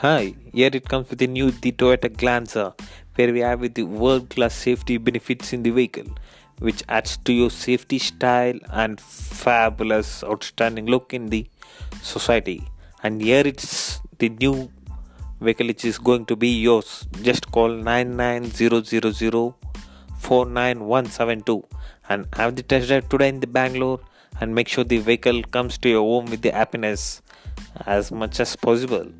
Hi, here it comes with the new the Toyota Glanza, where we have with the world-class safety benefits in the vehicle, which adds to your safety style and fabulous, outstanding look in the society. And here it's the new vehicle which is going to be yours. Just call 99000 and have the test drive today in the Bangalore and make sure the vehicle comes to your home with the happiness as much as possible.